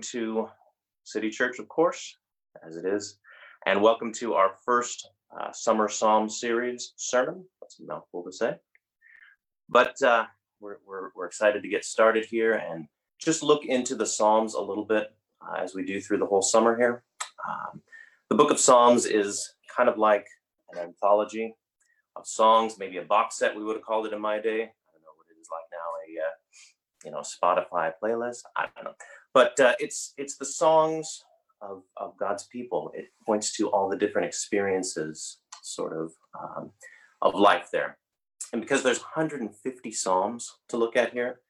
Welcome to City Church, of course, as it is, and welcome to our first uh, Summer Psalm Series sermon. That's a mouthful to say. But uh, we're, we're, we're, excited to get started here and just look into the Psalms a little bit uh, as we do through the whole summer here. Um, the book of Psalms is kind of like an anthology of songs, maybe a box set, we would have called it in my day. I don't know what it is like now, a uh, you know Spotify playlist. I don't know, but uh, it's it's the songs of of God's people. It points to all the different experiences, sort of, um, of life there. And because there's 150 psalms to look at here,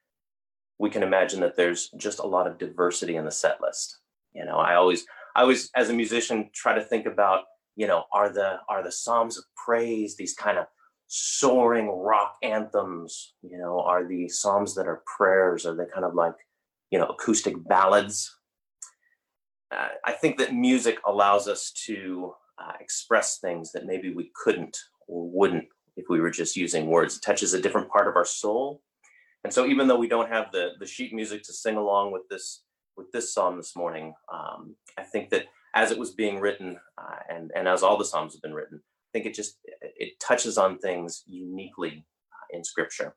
we can imagine that there's just a lot of diversity in the set list. You know, I always I always as a musician try to think about you know are the are the psalms of praise these kind of soaring rock anthems you know are the psalms that are prayers are they kind of like you know acoustic ballads. Uh, i think that music allows us to uh, express things that maybe we couldn't or wouldn't if we were just using words. It touches a different part of our soul. And so even though we don't have the the sheet music to sing along with this with this psalm this morning um, i think that as it was being written uh, and and as all the psalms have been written I think it just it touches on things uniquely uh, in Scripture.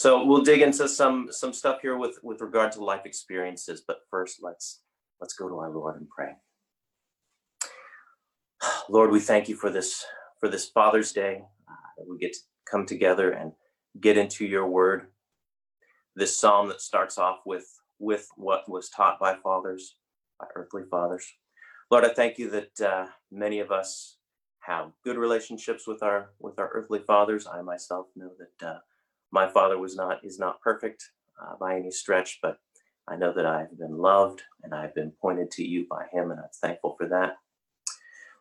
So we'll dig into some some stuff here with with regard to life experiences. But first, let's let's go to our Lord and pray. Lord, we thank you for this for this Father's Day uh, that we get to come together and get into your Word. This psalm that starts off with with what was taught by fathers, by earthly fathers. Lord, I thank you that uh, many of us have good relationships with our with our earthly fathers. I myself know that uh, my father was not is not perfect uh, by any stretch, but I know that I've been loved and I've been pointed to you by him, and I'm thankful for that.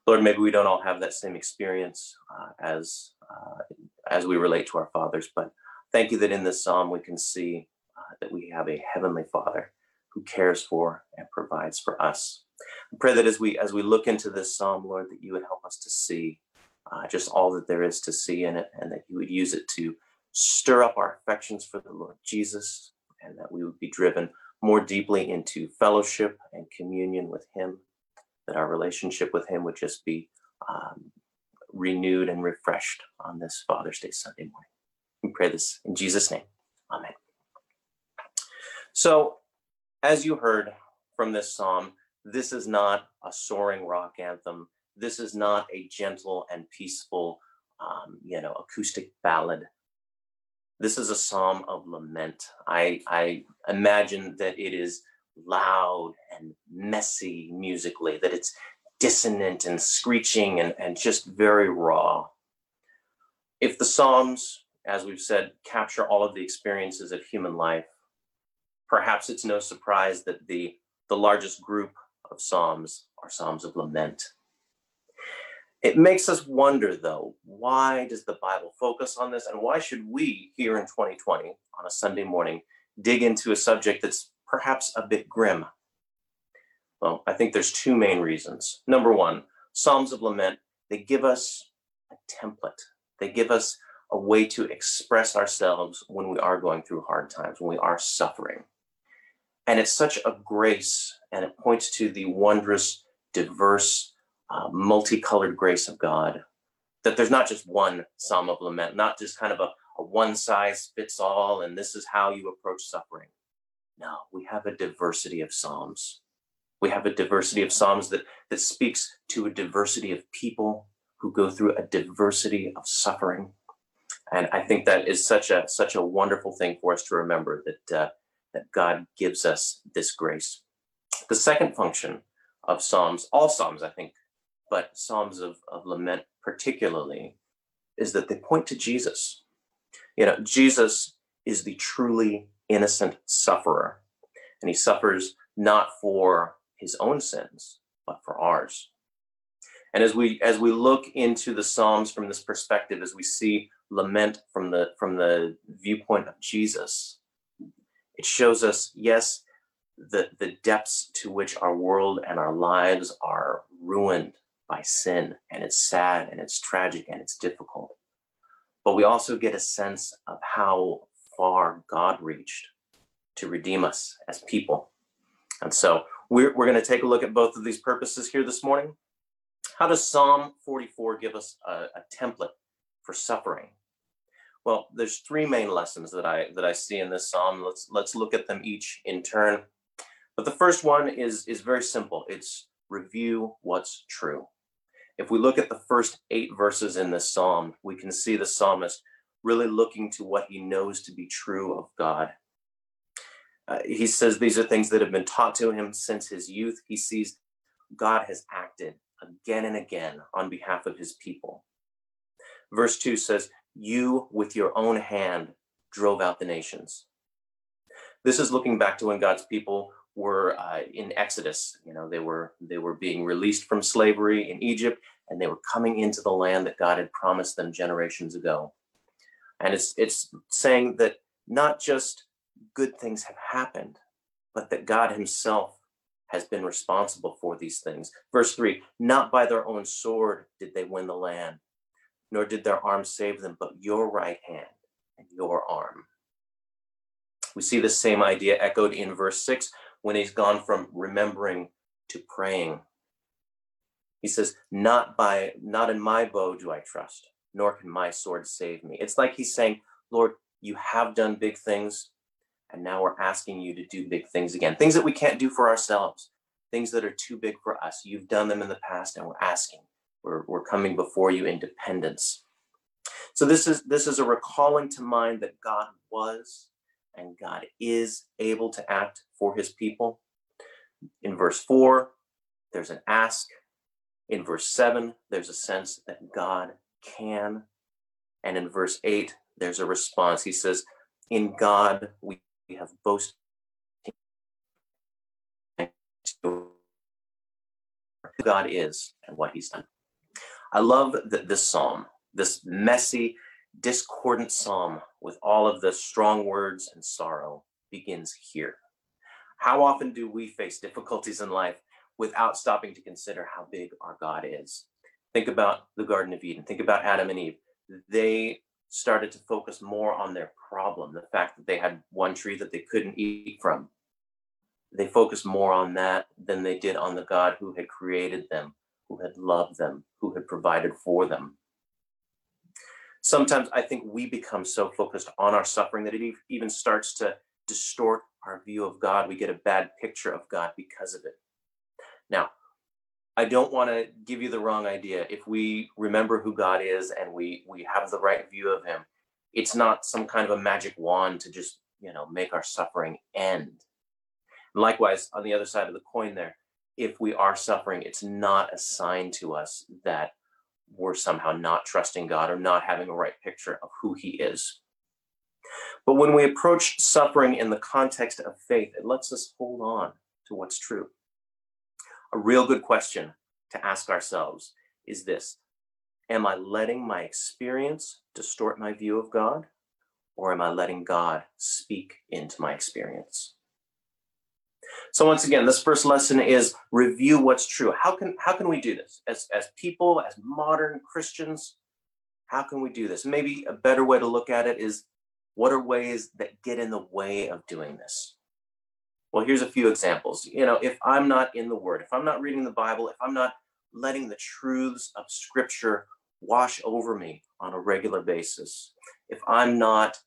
Lord, maybe we don't all have that same experience uh, as uh, as we relate to our fathers, but thank you that in this psalm we can see uh, that we have a heavenly Father who cares for and provides for us. I pray that as we as we look into this psalm, Lord, that you would help us to see uh, just all that there is to see in it, and that you would use it to stir up our affections for the Lord Jesus, and that we would be driven more deeply into fellowship and communion with Him, that our relationship with Him would just be um, renewed and refreshed on this Father's Day Sunday morning. We pray this in Jesus' name. Amen. So, as you heard from this psalm, this is not a soaring rock anthem. This is not a gentle and peaceful, um, you know, acoustic ballad. This is a psalm of lament. I, I imagine that it is loud and messy musically, that it's dissonant and screeching and, and just very raw. If the Psalms, as we've said, capture all of the experiences of human life, perhaps it's no surprise that the, the largest group of Psalms are Psalms of lament. It makes us wonder, though, why does the Bible focus on this? And why should we, here in 2020, on a Sunday morning, dig into a subject that's perhaps a bit grim? Well, I think there's two main reasons. Number one, Psalms of Lament, they give us a template, they give us a way to express ourselves when we are going through hard times, when we are suffering. And it's such a grace, and it points to the wondrous, diverse, uh, multicolored grace of God that there's not just one psalm of lament, not just kind of a, a one size fits all, and this is how you approach suffering. No, we have a diversity of psalms. We have a diversity of psalms that, that speaks to a diversity of people who go through a diversity of suffering. And I think that is such a such a wonderful thing for us to remember that uh, that God gives us this grace. The second function of Psalms, all Psalms, I think, but Psalms of, of lament particularly, is that they point to Jesus. You know, Jesus is the truly innocent sufferer, and he suffers not for his own sins, but for ours. And as we as we look into the Psalms from this perspective, as we see lament from the from the viewpoint of Jesus, it shows us, yes, the, the depths to which our world and our lives are ruined by sin. And it's sad and it's tragic and it's difficult. But we also get a sense of how far God reached to redeem us as people. And so we're, we're going to take a look at both of these purposes here this morning. How does Psalm 44 give us a, a template for suffering? Well, there's three main lessons that I that I see in this psalm. Let's let's look at them each in turn. But the first one is is very simple. It's review what's true. If we look at the first eight verses in this psalm, we can see the psalmist really looking to what he knows to be true of God. Uh, he says these are things that have been taught to him since his youth. He sees God has acted again and again on behalf of his people. Verse 2 says, You with your own hand drove out the nations. This is looking back to when God's people were uh, in Exodus. You know, they were they were being released from slavery in Egypt, and they were coming into the land that God had promised them generations ago. And it's it's saying that not just good things have happened, but that God Himself has been responsible for these things. Verse 3 Not by their own sword did they win the land, nor did their arm save them, but your right hand and your arm. We see the same idea echoed in verse 6 when he's gone from remembering to praying. He says, Not by not in my bow do I trust, nor can my sword save me. It's like he's saying, Lord, you have done big things, and now we're asking you to do big things again. Things that we can't do for ourselves, things that are too big for us. You've done them in the past, and we're asking. We're, we're coming before you in dependence. So this is this is a recalling to mind that God was and God is able to act for his people. In verse 4, there's an ask. In verse 7, there's a sense that God can. And in verse 8, there's a response. He says, In God we have boasted who God is and what he's done. I love that this psalm, this messy, discordant psalm with all of the strong words and sorrow begins here. How often do we face difficulties in life without stopping to consider how big our God is? Think about the Garden of Eden. Think about Adam and Eve. They started to focus more on their problem, the fact that they had one tree that they couldn't eat from. They focused more on that than they did on the God who had created them, who had loved them, who had provided for them sometimes I think we become so focused on our suffering that it even starts to distort our view of God. We get a bad picture of God because of it. Now, I don't want to give you the wrong idea. If we remember who God is and we we have the right view of him, it's not some kind of a magic wand to just, you know, make our suffering end. Likewise, on the other side of the coin there, if we are suffering, it's not a sign to us that we're somehow not trusting God or not having a right picture of who He is. But when we approach suffering in the context of faith, it lets us hold on to what's true. A real good question to ask ourselves is this Am I letting my experience distort my view of God, or am I letting God speak into my experience? So once again, this first lesson is review what's true. How can how can we do this as as people, as modern Christians? How can we do this? Maybe a better way to look at it is what are ways that get in the way of doing this? Well, here's a few examples. You know, if I'm not in the Word, if I'm not reading the Bible, if I'm not letting the truths of Scripture wash over me on a regular basis, if I'm not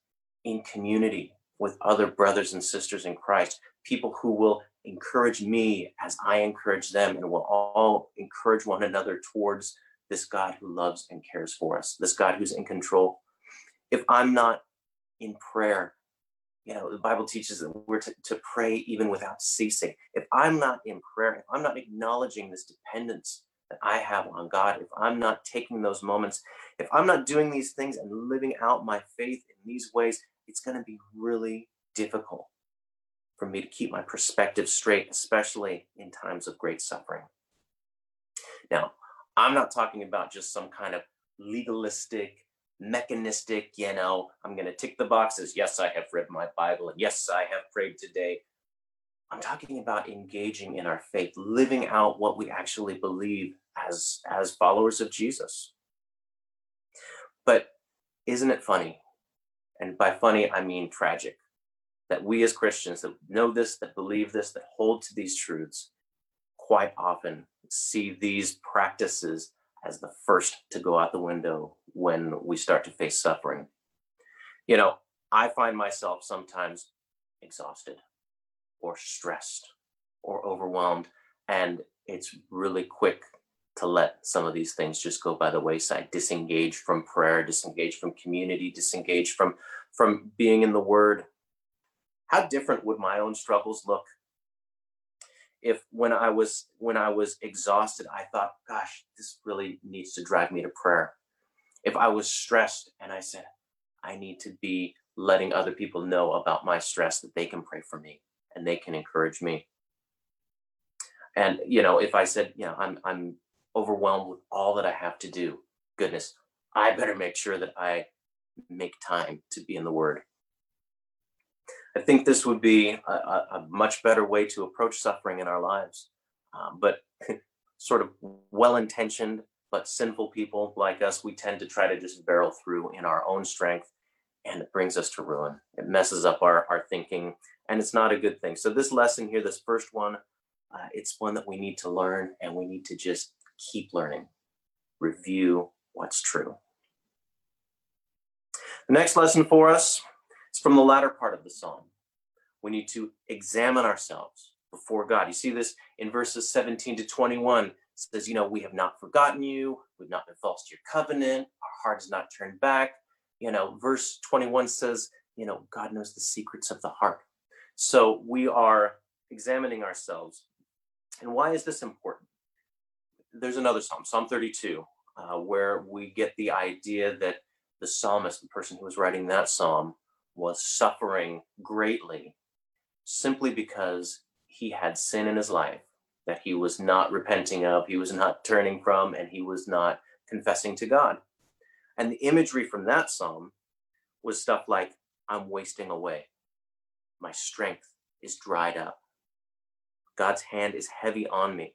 in community with other brothers and sisters in Christ, people who will encourage me as I encourage them, and we'll all encourage one another towards this God who loves and cares for us, this God who's in control. If I'm not in prayer, you know, the Bible teaches that we're to, to pray even without ceasing. If I'm not in prayer, if I'm not acknowledging this dependence that I have on God, if I'm not taking those moments, if I'm not doing these things and living out my faith in these ways, it's going to be really difficult for me to keep my perspective straight, especially in times of great suffering. Now, I'm not talking about just some kind of legalistic, mechanistic, you know, I'm going to tick the boxes. Yes, I have read my Bible, and yes, I have prayed today. I'm talking about engaging in our faith, living out what we actually believe as, as followers of Jesus. But isn't it funny? And by funny, I mean tragic that we as Christians that know this, that believe this, that hold to these truths, quite often see these practices as the first to go out the window when we start to face suffering. You know, I find myself sometimes exhausted or stressed or overwhelmed, and it's really quick to let some of these things just go by the wayside. Disengage from prayer disengage from community disengage from from being in the word. How different would my own struggles look if when i was when i was exhausted i thought gosh this really needs to drive me to prayer. If i was stressed and i said i need to be letting other people know about my stress that they can pray for me and they can encourage me. And you know if i said you know i'm i'm overwhelmed with all that I have to do. Goodness, I better make sure that I make time to be in the Word. I think this would be a, a much better way to approach suffering in our lives. Um, but sort of well intentioned but sinful people like us, we tend to try to just barrel through in our own strength, and it brings us to ruin. It messes up our, our thinking, and it's not a good thing. So, this lesson here, this first one, uh, it's one that we need to learn, and we need to just keep learning, review what's true. The next lesson for us is from the latter part of the psalm. We need to examine ourselves before God. You see this in verses 17 to 21. It says, you know, we have not forgotten you, we've not been false to your covenant, our heart is not turned back. You know, verse 21 says, you know, God knows the secrets of the heart. So we are examining ourselves. And why is this important? There's another psalm, Psalm 32, uh, where we get the idea that the psalmist, the person who was writing that psalm, was suffering greatly simply because he had sin in his life that he was not repenting of, he was not turning from, and he was not confessing to God. And the imagery from that psalm was stuff like, I'm wasting away. My strength is dried up. God's hand is heavy on me.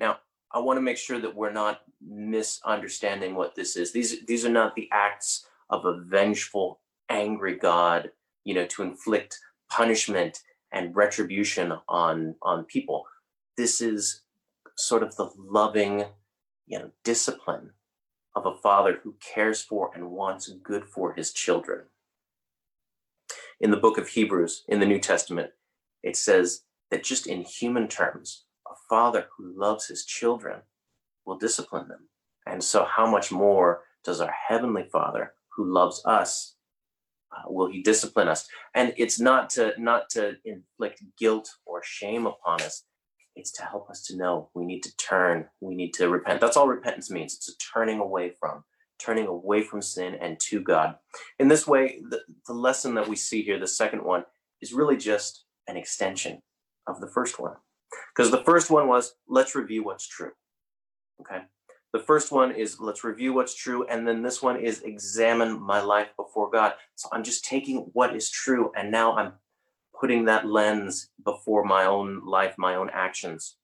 Now, I want to make sure that we're not misunderstanding what this is. These these are not the acts of a vengeful, angry God, you know, to inflict punishment and retribution on on people. This is sort of the loving, you know, discipline of a father who cares for and wants good for his children. In the book of Hebrews in the New Testament, it says that just in human terms, a father who loves his children will discipline them. And so, how much more does our heavenly Father, who loves us, uh, will he discipline us? And it's not to not to inflict guilt or shame upon us. It's to help us to know we need to turn, we need to repent. That's all repentance means. It's a turning away from, turning away from sin and to God. In this way, the, the lesson that we see here, the second one, is really just an extension of the first one. Because the first one was let's review what's true. Okay. The first one is let's review what's true. And then this one is examine my life before God. So I'm just taking what is true and now I'm putting that lens before my own life, my own actions.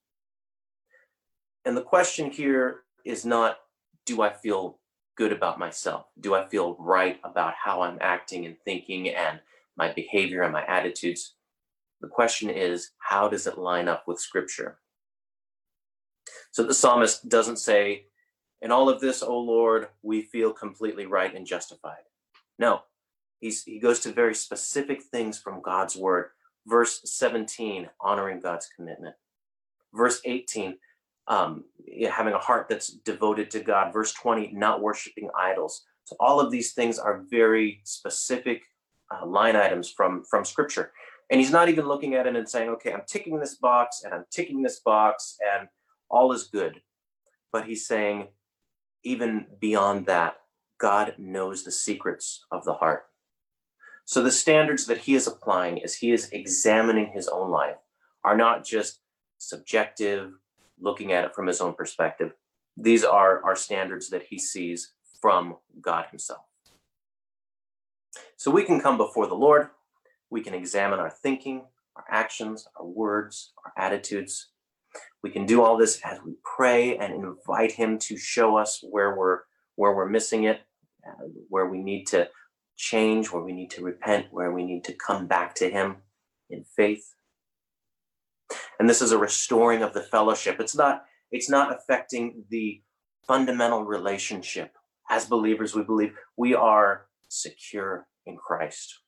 And the question here is not do I feel good about myself? Do I feel right about how I'm acting and thinking and my behavior and my attitudes? The question is, how does it line up with Scripture? So the psalmist doesn't say, In all of this, O Lord, we feel completely right and justified. No, he's, he goes to very specific things from God's word. Verse 17, honoring God's commitment. Verse 18, um, having a heart that's devoted to God. Verse 20, not worshiping idols. So all of these things are very specific uh, line items from, from Scripture. And he's not even looking at it and saying, okay, I'm ticking this box and I'm ticking this box and all is good. But he's saying, even beyond that, God knows the secrets of the heart. So the standards that he is applying as he is examining his own life are not just subjective, looking at it from his own perspective. These are, our standards that he sees from God himself. So we can come before the Lord we can examine our thinking, our actions, our words, our attitudes. We can do all this as we pray and invite Him to show us where we're where we're missing it, uh, where we need to change, where we need to repent, where we need to come back to Him in faith. And this is a restoring of the fellowship. It's not, it's not affecting the fundamental relationship. As believers, we believe we are secure in Christ.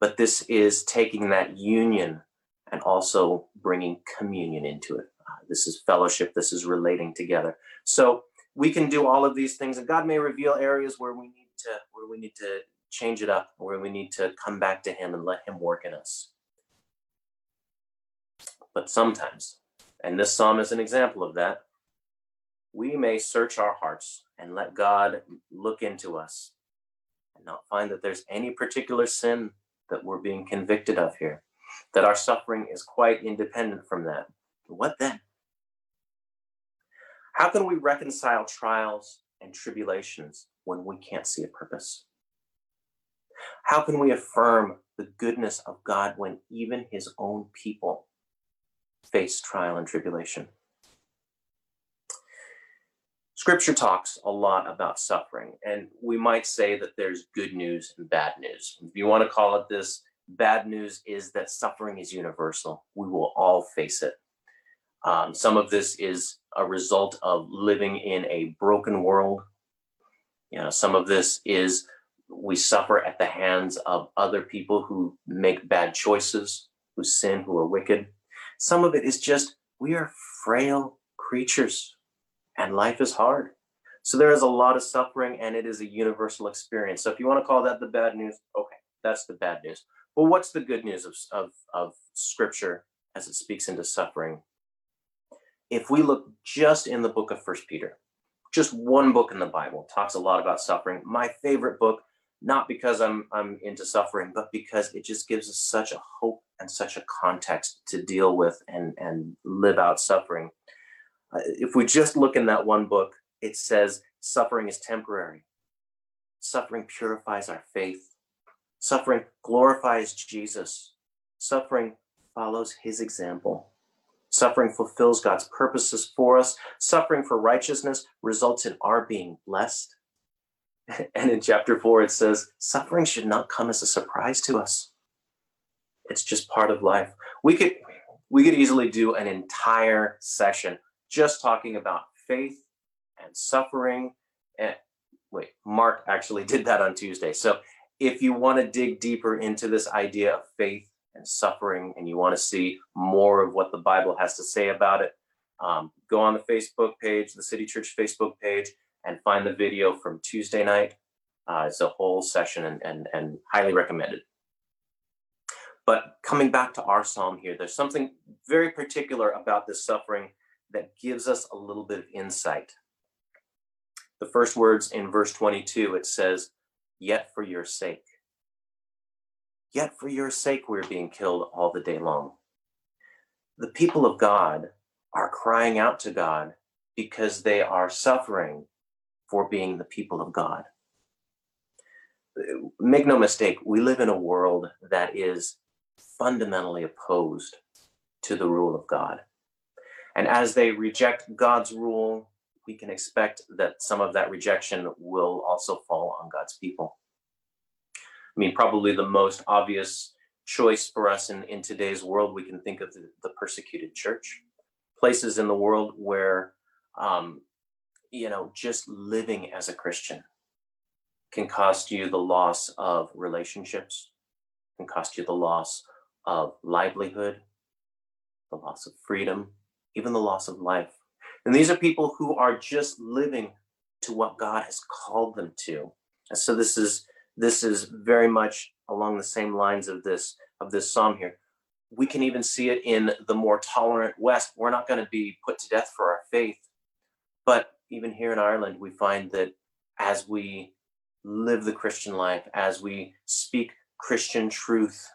But this is taking that union and also bringing communion into it. Uh, this is fellowship, this is relating together. So we can do all of these things, and God may reveal areas where we need to where we need to change it up, where we need to come back to Him and let Him work in us. But sometimes, and this psalm is an example of that, we may search our hearts and let God look into us and not find that there's any particular sin that we're being convicted of here, that our suffering is quite independent from that. What then? How can we reconcile trials and tribulations when we can't see a purpose? How can we affirm the goodness of God when even his own people face trial and tribulation? Scripture talks a lot about suffering, and we might say that there's good news and bad news. If you want to call it this, bad news is that suffering is universal. We will all face it. Um, some of this is a result of living in a broken world. You know, some of this is we suffer at the hands of other people who make bad choices, who sin, who are wicked. Some of it is just we are frail creatures and life is hard. So there is a lot of suffering and it is a universal experience. So if you want to call that the bad news, okay, that's the bad news. But what's the good news of, of, of scripture as it speaks into suffering if we look just in the book of First Peter, just one book in the Bible talks a lot about suffering. My favorite book, not because I'm I'm into suffering, but because it just gives us such a hope and such a context to deal with and and live out suffering. Uh, if we just look in that one book, it says suffering is temporary. Suffering purifies our faith. Suffering glorifies Jesus. Suffering follows his example. Suffering fulfills God's purposes for us. Suffering for righteousness results in our being blessed. And in chapter four, it says, suffering should not come as a surprise to us. It's just part of life. We could we could easily do an entire session just talking about faith and suffering. And wait, Mark actually did that on Tuesday. So if you want to dig deeper into this idea of faith and suffering, and you want to see more of what the Bible has to say about it, um, go on the Facebook page, the City Church Facebook page, and find the video from Tuesday night. Uh, it's a whole session and, and, and highly recommended. But coming back to our psalm here, there's something very particular about this suffering that gives us a little bit of insight. The first words in verse 22, it says, Yet for your sake. Yet for your sake we're being killed all the day long. The people of God are crying out to God because they are suffering for being the people of God. Make no mistake, we live in a world that is fundamentally opposed to the rule of God. And as they reject God's rule, we can expect that some of that rejection will also fall on God's people. I mean, probably the most obvious choice for us in, in today's world, we can think of the, the persecuted church, places in the world where, um, you know, just living as a Christian can cost you the loss of relationships, can cost you the loss of livelihood, the loss of freedom, even the loss of life. And these are people who are just living to what God has called them to. And so this is this is very much along the same lines of this of this psalm here we can even see it in the more tolerant west we're not going to be put to death for our faith but even here in ireland we find that as we live the christian life as we speak christian truth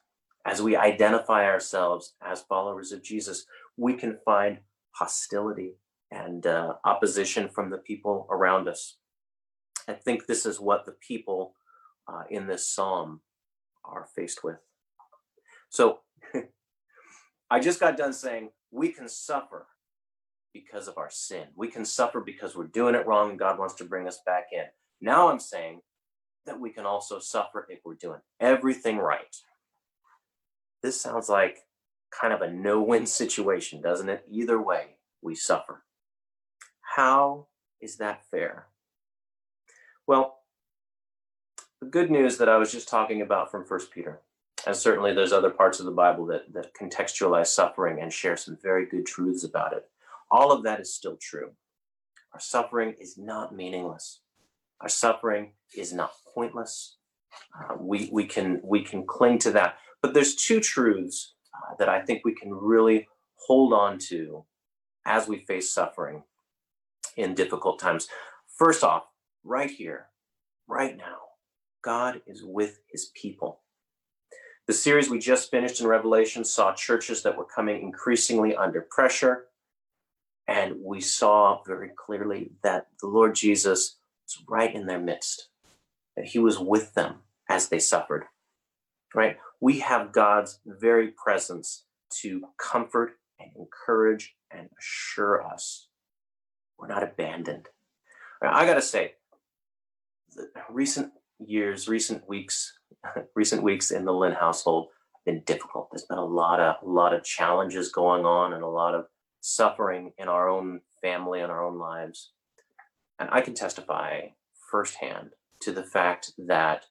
as we identify ourselves as followers of jesus we can find hostility and uh, opposition from the people around us i think this is what the people uh, in this psalm are faced with. So I just got done saying we can suffer because of our sin. We can suffer because we're doing it wrong and God wants to bring us back in. Now I'm saying that we can also suffer if we're doing everything right. This sounds like kind of a no win situation, doesn't it? Either way, we suffer. How is that fair? Well, the good news that I was just talking about from First Peter, and certainly there's other parts of the Bible that, that contextualize suffering and share some very good truths about it. All of that is still true. Our suffering is not meaningless. Our suffering is not pointless. Uh, we, we, can, we can cling to that. But there's two truths uh, that I think we can really hold on to as we face suffering in difficult times. First off, right here, right now, God is with his people. The series we just finished in Revelation saw churches that were coming increasingly under pressure. And we saw very clearly that the Lord Jesus was right in their midst, that he was with them as they suffered. Right? We have God's very presence to comfort and encourage and assure us we're not abandoned. I got to say, the recent years, recent weeks, recent weeks in the Lynn household have been difficult. There's been a lot of a lot of challenges going on and a lot of suffering in our own family and our own lives. And I can testify firsthand to the fact that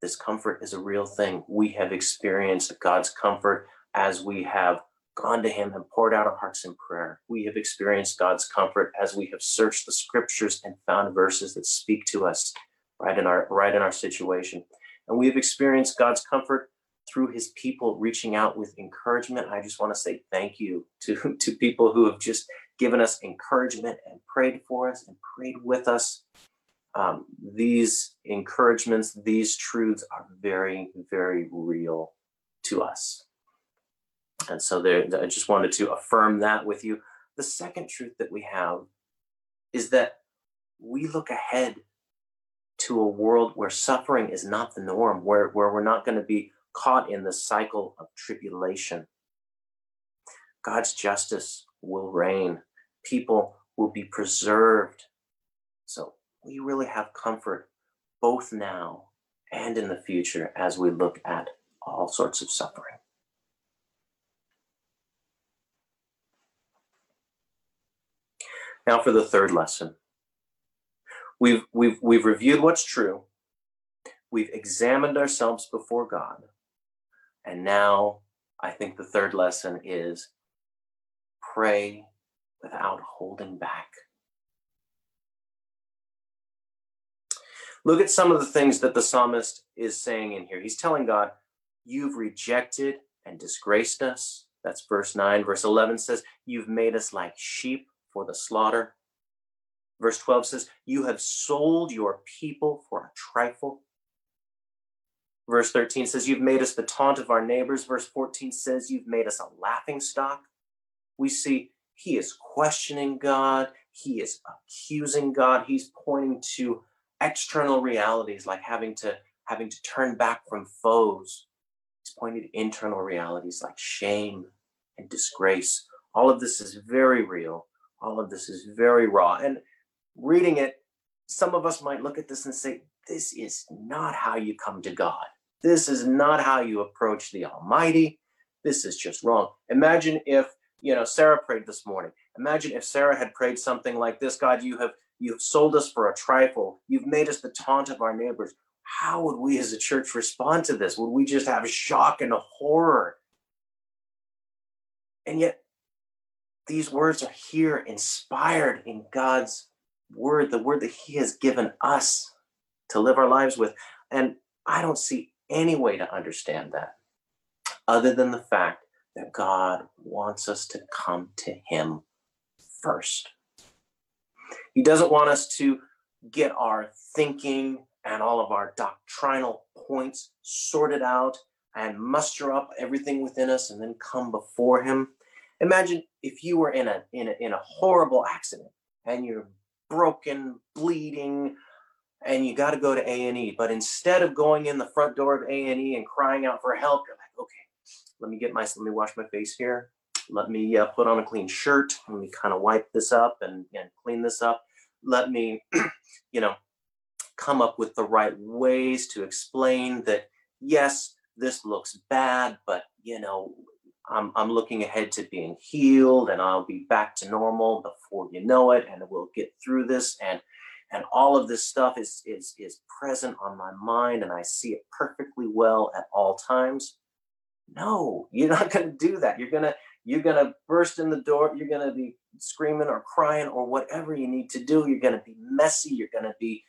this comfort is a real thing. We have experienced God's comfort as we have gone to Him and poured out our hearts in prayer. We have experienced God's comfort as we have searched the scriptures and found verses that speak to us right in our right in our situation. And we have experienced God's comfort through his people reaching out with encouragement. I just want to say thank you to, to people who have just given us encouragement and prayed for us and prayed with us. Um, these encouragements, these truths are very, very real to us. And so there, I just wanted to affirm that with you. The second truth that we have is that we look ahead to a world where suffering is not the norm, where, where we're not going to be caught in the cycle of tribulation. God's justice will reign, people will be preserved. So we really have comfort both now and in the future as we look at all sorts of suffering. Now for the third lesson. We've, we've, we've reviewed what's true. We've examined ourselves before God. And now I think the third lesson is pray without holding back. Look at some of the things that the psalmist is saying in here. He's telling God, You've rejected and disgraced us. That's verse 9. Verse 11 says, You've made us like sheep for the slaughter. Verse 12 says, You have sold your people for a trifle. Verse 13 says, You've made us the taunt of our neighbors. Verse 14 says, You've made us a laughing stock. We see he is questioning God, he is accusing God, he's pointing to external realities like having to having to turn back from foes. He's pointed internal realities like shame and disgrace. All of this is very real. All of this is very raw. And reading it, some of us might look at this and say, This is not how you come to God. This is not how you approach the Almighty. This is just wrong. Imagine if, you know, Sarah prayed this morning. Imagine if Sarah had prayed something like this God, you have you've sold us for a trifle. You've made us the taunt of our neighbors. How would we as a church respond to this? Would we just have shock and horror? And yet, these words are here inspired in God's word, the word that He has given us to live our lives with. And I don't see any way to understand that other than the fact that God wants us to come to Him first. He doesn't want us to get our thinking and all of our doctrinal points sorted out and muster up everything within us and then come before him. Imagine if you were in a in a, in a horrible accident and you're broken, bleeding, and you got to go to A&E. But instead of going in the front door of A&E and crying out for help, you're like, okay, let me get my, let me wash my face here. Let me uh, put on a clean shirt. Let me kind of wipe this up and, and clean this up. Let me, you know, come up with the right ways to explain that, yes, this looks bad, but you know, I'm, I'm looking ahead to being healed and I'll be back to normal before you know it and we'll get through this and and all of this stuff is is is present on my mind and I see it perfectly well at all times. No, you're not going to do that. You're going to you're going to burst in the door, you're going to be screaming or crying or whatever you need to do. You're going to be messy, you're going to be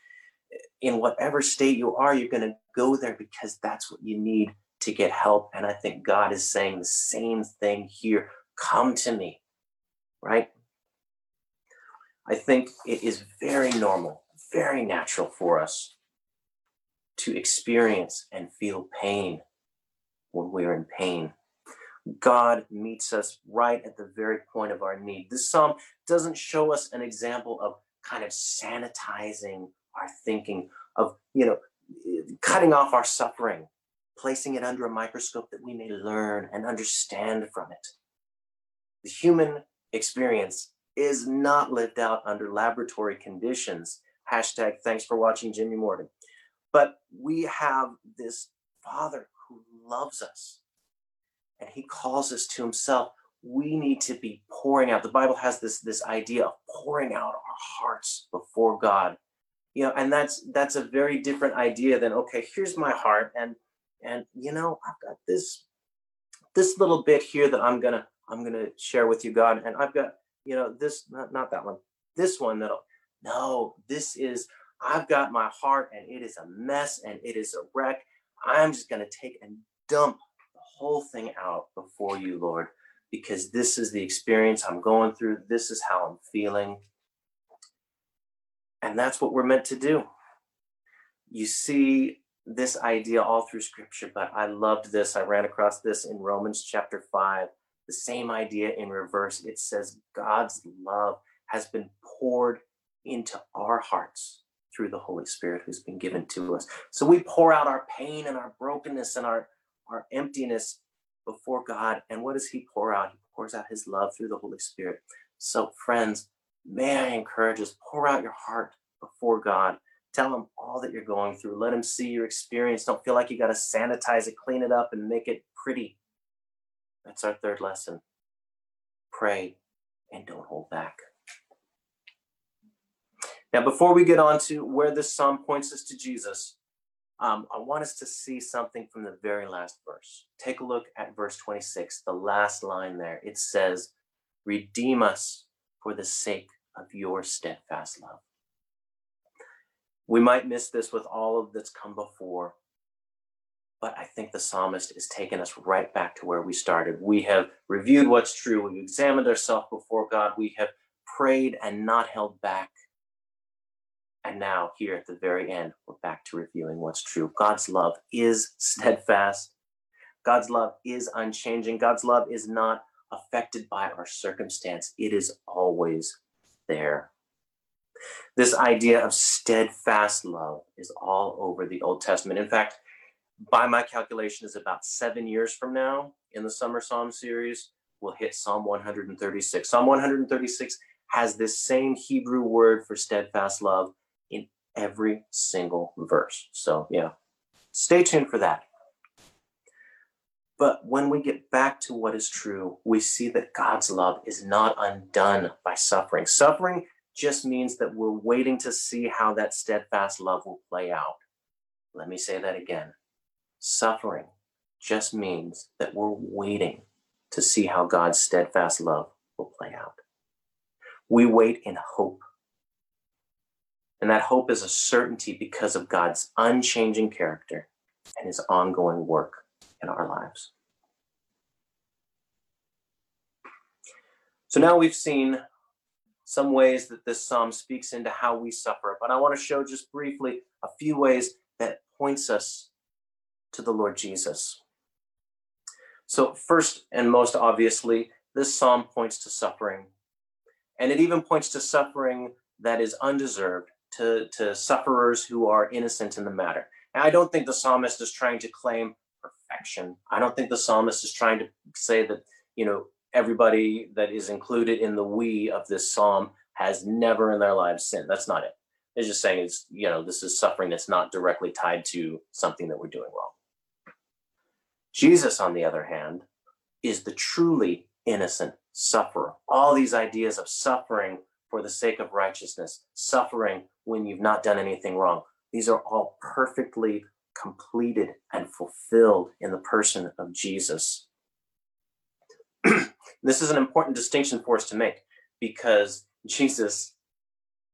eh, in whatever state you are, you're going to go there because that's what you need to get help. And I think God is saying the same thing here come to me, right? I think it is very normal, very natural for us to experience and feel pain when we're in pain. God meets us right at the very point of our need. This psalm doesn't show us an example of kind of sanitizing our thinking, of, you know, cutting off our suffering placing it under a microscope that we may learn and understand from it. The human experience is not lived out under laboratory conditions. Hashtag thanks for watching Jimmy Morgan. But we have this Father who loves us and he calls us to himself. We need to be pouring out. The Bible has this, this idea of pouring out our hearts before God. You know, and that's that's a very different idea than okay, here's my heart, and and you know, I've got this this little bit here that I'm gonna I'm gonna share with you, God. And I've got, you know, this not, not that one, this one that'll no, this is I've got my heart and it is a mess and it is a wreck. I'm just gonna take and dump whole thing out before you, Lord, because this is the experience I'm going through. This is how I'm feeling. And that's what we're meant to do. You see, this idea all through scripture, but I loved this. I ran across this in Romans chapter 5. The same idea in reverse. It says God's love has been poured into our hearts through the Holy Spirit who's been given to us. So we pour out our pain and our brokenness and our, our emptiness before God. And what does He pour out? He pours out His love through the Holy Spirit. So, friends, may I encourage us, pour out your heart before God Tell him all that you're going through. Let him see your experience. Don't feel like you got to sanitize it, clean it up, and make it pretty. That's our third lesson. Pray and don't hold back. Now, before we get on to where this psalm points us to Jesus, um, I want us to see something from the very last verse. Take a look at verse 26, the last line there. It says, Redeem us for the sake of your steadfast love. We might miss this with all of that's come before, but I think the psalmist is taking us right back to where we started. We have reviewed what's true, we've examined ourselves before God, we have prayed and not held back. And now, here at the very end, we're back to reviewing what's true. God's love is steadfast. God's love is unchanging. God's love is not affected by our circumstance, it is always there. This idea of steadfast love is all over the Old Testament. In fact, by my calculation, is about seven years from now in the Summer Psalm series, we'll hit Psalm 136. Psalm 136 has this same Hebrew word for steadfast love in every single verse. So, yeah, stay tuned for that. But when we get back to what is true, we see that God's love is not undone by suffering. Suffering just means that we're waiting to see how that steadfast love will play out. Let me say that again. Suffering just means that we're waiting to see how God's steadfast love will play out. We wait in hope. And that hope is a certainty because of God's unchanging character and his ongoing work in our lives. So now we've seen some ways that this psalm speaks into how we suffer. But I want to show just briefly a few ways that points us to the Lord Jesus. So, first and most obviously, this psalm points to suffering. And it even points to suffering that is undeserved, to, to sufferers who are innocent in the matter. And I don't think the psalmist is trying to claim perfection. I don't think the psalmist is trying to say that, you know, everybody that is included in the we of this psalm has never in their lives sinned. That's not it. It's just saying it's, you know, this is suffering that's not directly tied to something that we're doing wrong. Jesus, on the other hand, is the truly innocent sufferer. All these ideas of suffering for the sake of righteousness, suffering when you've not done anything wrong, these are all perfectly completed and fulfilled in the person of Jesus. this is an important distinction for us to make because Jesus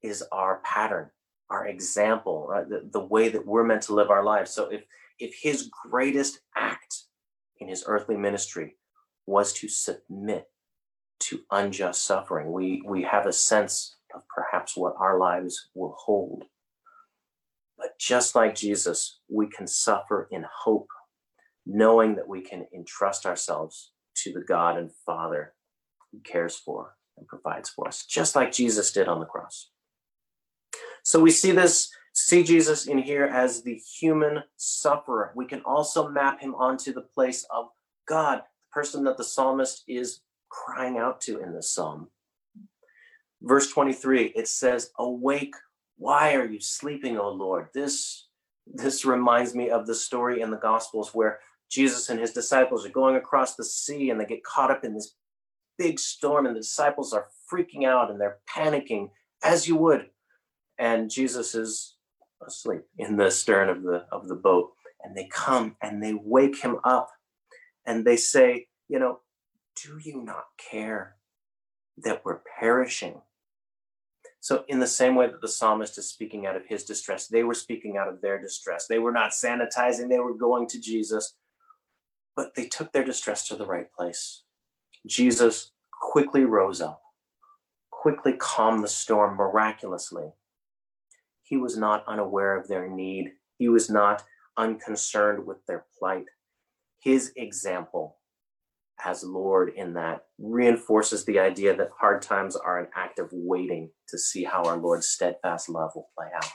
is our pattern, our example, right? the, the way that we're meant to live our lives. So if if his greatest act in his earthly ministry was to submit to unjust suffering, we we have a sense of perhaps what our lives will hold. But just like Jesus, we can suffer in hope, knowing that we can entrust ourselves to the God and Father who cares for and provides for us, just like Jesus did on the cross. So we see this, see Jesus in here as the human sufferer. We can also map him onto the place of God, the person that the psalmist is crying out to in this psalm. Verse 23, it says, Awake, why are you sleeping, O Lord? This, this reminds me of the story in the Gospels where Jesus and his disciples are going across the sea and they get caught up in this big storm, and the disciples are freaking out and they're panicking, as you would and Jesus is asleep in the stern of the of the boat and they come and they wake him up and they say you know do you not care that we're perishing so in the same way that the psalmist is speaking out of his distress they were speaking out of their distress they were not sanitizing they were going to Jesus but they took their distress to the right place Jesus quickly rose up quickly calmed the storm miraculously he was not unaware of their need. He was not unconcerned with their plight. His example as Lord in that reinforces the idea that hard times are an act of waiting to see how our Lord's steadfast love will play out.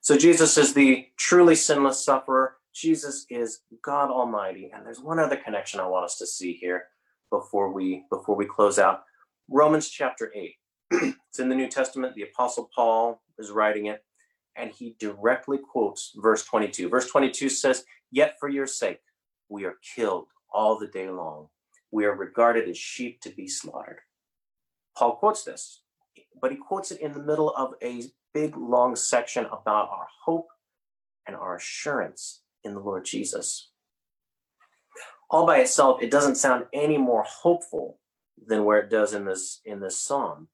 So Jesus is the truly sinless sufferer. Jesus is God Almighty. And there's one other connection I want us to see here before we before we close out. Romans chapter 8. it's in the New Testament. The Apostle Paul is writing it, and he directly quotes verse 22. Verse 22 says, Yet for your sake we are killed all the day long. We are regarded as sheep to be slaughtered. Paul quotes this, but he quotes it in the middle of a big, long section about our hope and our assurance in the Lord Jesus. All by itself, it doesn't sound any more hopeful than where it does in this in this psalm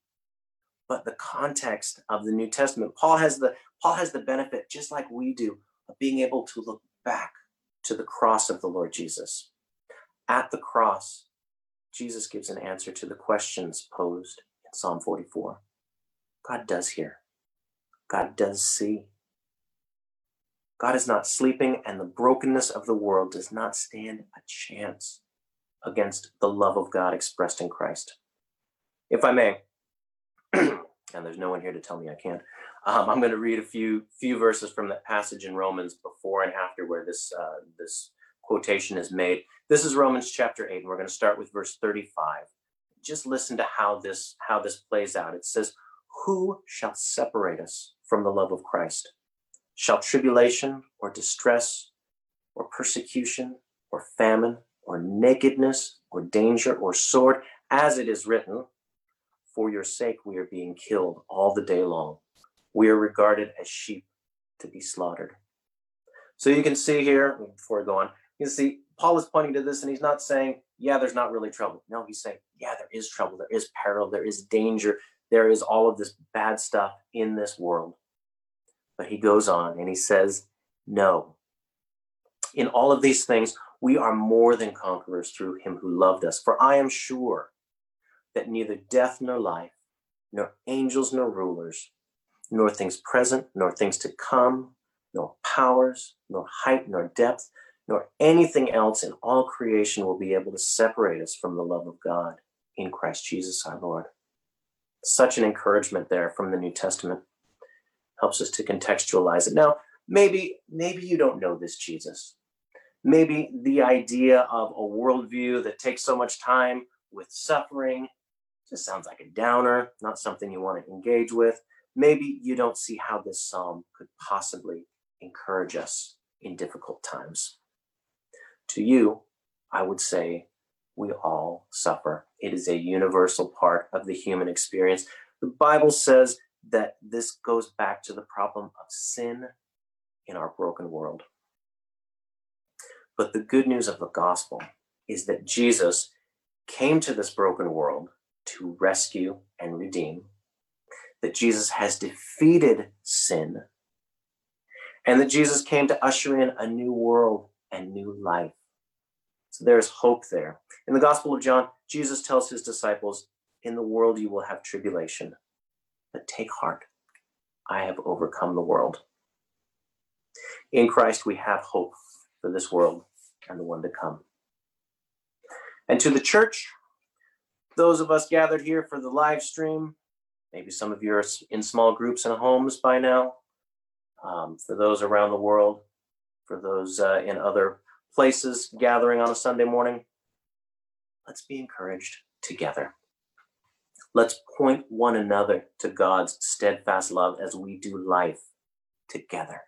but the context of the New Testament. Paul has the Paul has the benefit, just like we do, of being able to look back to the cross of the Lord Jesus. At the cross, Jesus gives an answer to the questions posed in Psalm 44. God does hear. God does see. God is not sleeping, and the brokenness of the world does not stand a chance against the love of God expressed in Christ. If I may, and there's no one here to tell me I can't. Um, I'm going to read a few few verses from that passage in Romans before and after where this uh, this quotation is made. This is Romans chapter eight, and we're going to start with verse 35. Just listen to how this how this plays out. It says, "Who shall separate us from the love of Christ? Shall tribulation or distress or persecution or famine or nakedness or danger or sword, as it is written?" For your sake, we are being killed all the day long. We are regarded as sheep to be slaughtered. So you can see here, before I go on, you see Paul is pointing to this and he's not saying, yeah, there's not really trouble. No, he's saying, yeah, there is trouble. There is peril. There is danger. There is all of this bad stuff in this world. But he goes on and he says, no. In all of these things, we are more than conquerors through him who loved us. For I am sure that neither death nor life, nor angels nor rulers, nor things present, nor things to come, nor powers, nor height, nor depth, nor anything else in all creation will be able to separate us from the love of God in Christ Jesus our Lord. Such an encouragement there from the New Testament helps us to contextualize it. Now, maybe maybe you don't know this Jesus. Maybe the idea of a worldview that takes so much time with suffering just sounds like a downer, not something you want to engage with. maybe you don't see how this psalm could possibly encourage us in difficult times. To you, I would say we all suffer. It is a universal part of the human experience. The Bible says that this goes back to the problem of sin in our broken world. But the good news of the gospel is that Jesus came to this broken world to rescue and redeem, that Jesus has defeated sin, and that Jesus came to usher in a new world and new life. So there's hope there. In the Gospel of John, Jesus tells his disciples, In the world you will have tribulation, but take heart. I have overcome the world. In Christ, we have hope for this world and the one to come. And to the church, those of us gathered here for the live stream, maybe some of you are in small groups and homes by now. Um, for those around the world, for those uh, in other places gathering on a Sunday morning, let's be encouraged together. Let's point one another to God's steadfast love as we do life together.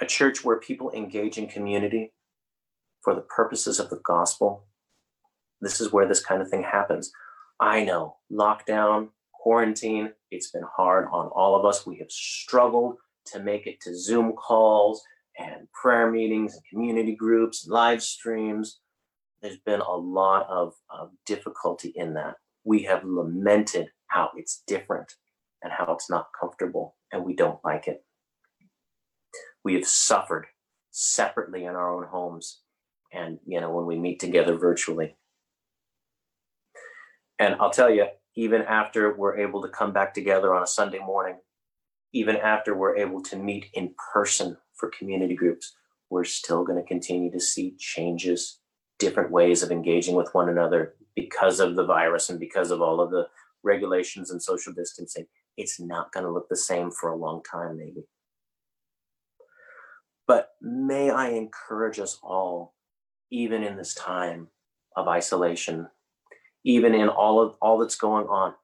A church where people engage in community for the purposes of the gospel. This is where this kind of thing happens. I know lockdown, quarantine, it's been hard on all of us. We have struggled to make it to Zoom calls and prayer meetings and community groups and live streams. There's been a lot of, of difficulty in that. We have lamented how it's different and how it's not comfortable, and we don't like it. We have suffered separately in our own homes and you know when we meet together virtually and i'll tell you even after we're able to come back together on a sunday morning even after we're able to meet in person for community groups we're still going to continue to see changes different ways of engaging with one another because of the virus and because of all of the regulations and social distancing it's not going to look the same for a long time maybe but may i encourage us all even in this time of isolation, even in all of all that's going on,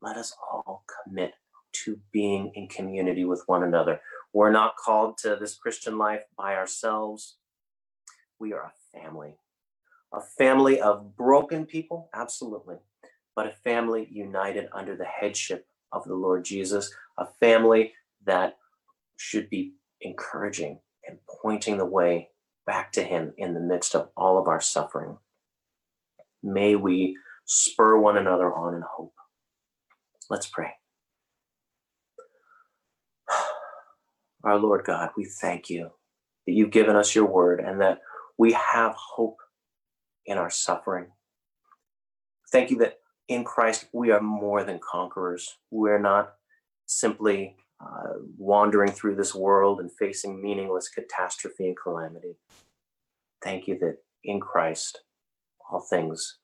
let us all commit to being in community with one another. We're not called to this Christian life by ourselves. We are a family, a family of broken people, absolutely, but a family united under the headship of the Lord Jesus, a family that should be encouraging and pointing the way back to Him in the midst of all of our suffering. May we spur one another on in hope. Let's pray. Our Lord God, we thank you that you've given us your word and that we have hope in our suffering. Thank you that in Christ we are more than conquerors. We're not simply uh, wandering through this world and facing meaningless catastrophe and calamity. Thank you that in Christ all things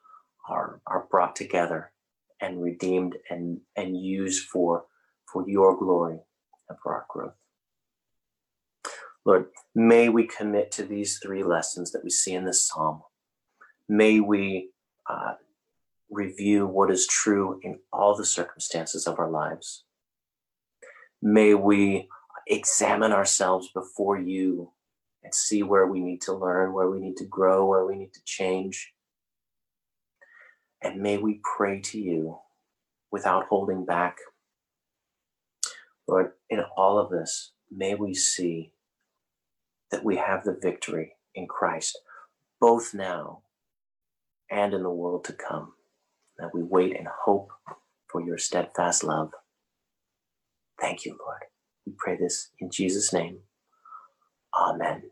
are, are brought together and redeemed and, and used for, for your glory and for our growth. Lord, may we commit to these three lessons that we see in this psalm. May we uh, review what is true in all the circumstances of our lives. May we examine ourselves before you and see where we need to learn, where we need to grow, where we need to change. And may we pray to you without holding back. Lord, in all of this, may we see that we have the victory in Christ, both now and in the world to come. That we wait in hope for your steadfast love. Thank you, Lord. We pray this in Jesus' name. Amen.